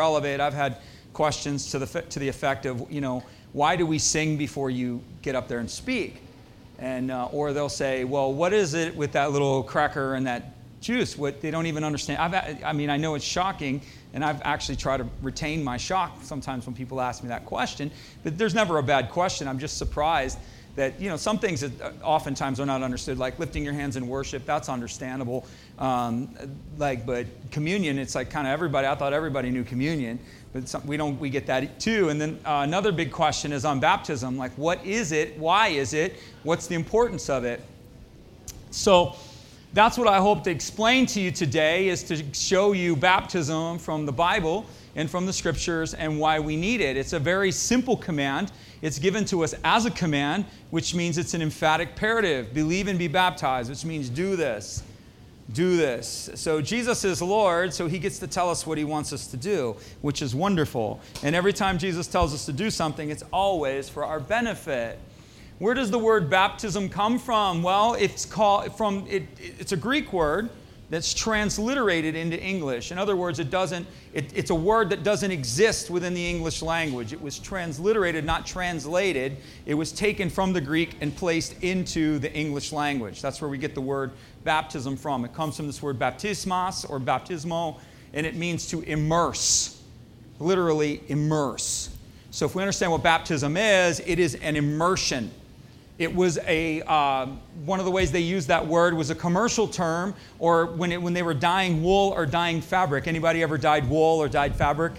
Elevate, I've had questions to the, to the effect of, you know, why do we sing before you get up there and speak? And, uh, or they'll say, well, what is it with that little cracker and that juice? What they don't even understand. I've, I mean, I know it's shocking, and I've actually tried to retain my shock sometimes when people ask me that question, but there's never a bad question. I'm just surprised that you know some things that uh, oftentimes are not understood like lifting your hands in worship that's understandable. Um, like but communion it's like kind of everybody i thought everybody knew communion but some, we don't we get that too. And then uh, another big question is on baptism like what is it? Why is it? What's the importance of it? So that's what i hope to explain to you today is to show you baptism from the bible and from the scriptures and why we need it it's a very simple command it's given to us as a command, which means it's an emphatic imperative. Believe and be baptized, which means do this. Do this. So Jesus is Lord, so he gets to tell us what he wants us to do, which is wonderful. And every time Jesus tells us to do something, it's always for our benefit. Where does the word baptism come from? Well, it's called from it, it's a Greek word that's transliterated into English. In other words, it doesn't, it, it's a word that doesn't exist within the English language. It was transliterated, not translated. It was taken from the Greek and placed into the English language. That's where we get the word baptism from. It comes from this word baptismos or baptismo, and it means to immerse, literally immerse. So if we understand what baptism is, it is an immersion. It was a, uh, one of the ways they used that word was a commercial term, or when, it, when they were dyeing wool or dyeing fabric. Anybody ever dyed wool or dyed fabric?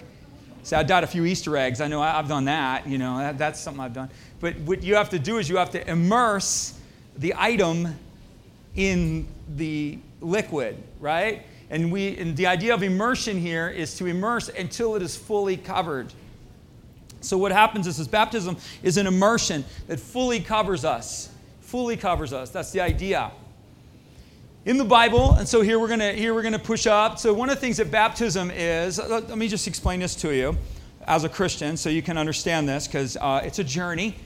See, I dyed a few Easter eggs. I know I've done that. You know, that, that's something I've done. But what you have to do is you have to immerse the item in the liquid, right? And we, and the idea of immersion here is to immerse until it is fully covered. So, what happens is, is baptism is an immersion that fully covers us. Fully covers us. That's the idea. In the Bible, and so here we're gonna here we're gonna push up. So one of the things that baptism is, let, let me just explain this to you as a Christian, so you can understand this, because uh, it's a journey.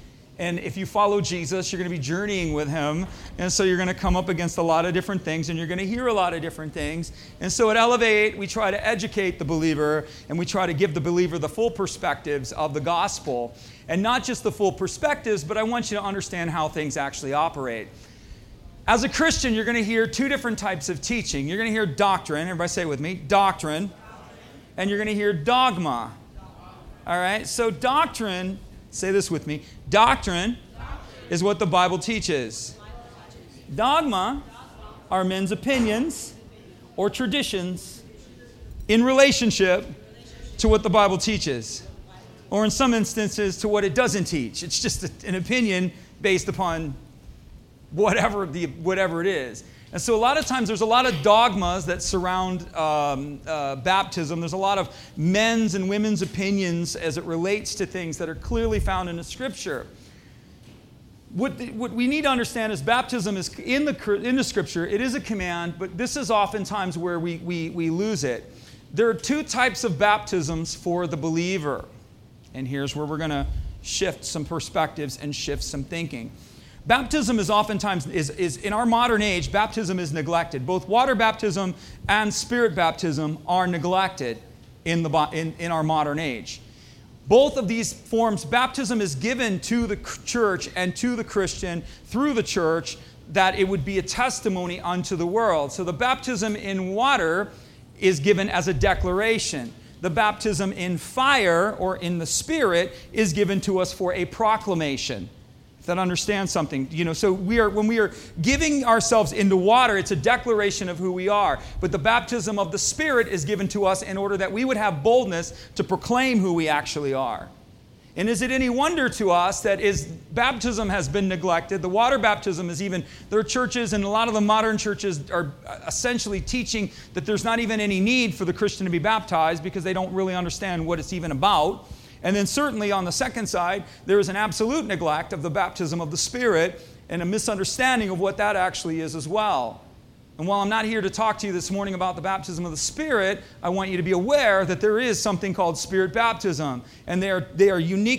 And if you follow Jesus, you're going to be journeying with him. And so you're going to come up against a lot of different things and you're going to hear a lot of different things. And so at Elevate, we try to educate the believer and we try to give the believer the full perspectives of the gospel. And not just the full perspectives, but I want you to understand how things actually operate. As a Christian, you're going to hear two different types of teaching. You're going to hear doctrine, everybody say it with me doctrine, and you're going to hear dogma. All right? So, doctrine Say this with me. Doctrine is what the Bible teaches. Dogma are men's opinions or traditions in relationship to what the Bible teaches, or in some instances, to what it doesn't teach. It's just an opinion based upon whatever, the, whatever it is. And so, a lot of times, there's a lot of dogmas that surround um, uh, baptism. There's a lot of men's and women's opinions as it relates to things that are clearly found in the scripture. What, the, what we need to understand is baptism is in the, in the scripture, it is a command, but this is oftentimes where we, we, we lose it. There are two types of baptisms for the believer. And here's where we're going to shift some perspectives and shift some thinking. Baptism is oftentimes, is, is in our modern age, baptism is neglected. Both water baptism and spirit baptism are neglected in, the, in, in our modern age. Both of these forms, baptism is given to the church and to the Christian through the church that it would be a testimony unto the world. So the baptism in water is given as a declaration. The baptism in fire or in the Spirit is given to us for a proclamation that understand something. You know, so we are when we are giving ourselves into water, it's a declaration of who we are. But the baptism of the Spirit is given to us in order that we would have boldness to proclaim who we actually are. And is it any wonder to us that is baptism has been neglected? The water baptism is even there are churches and a lot of the modern churches are essentially teaching that there's not even any need for the Christian to be baptized because they don't really understand what it's even about. And then, certainly, on the second side, there is an absolute neglect of the baptism of the Spirit and a misunderstanding of what that actually is as well. And while I'm not here to talk to you this morning about the baptism of the Spirit, I want you to be aware that there is something called Spirit baptism. And they are, they are uniquely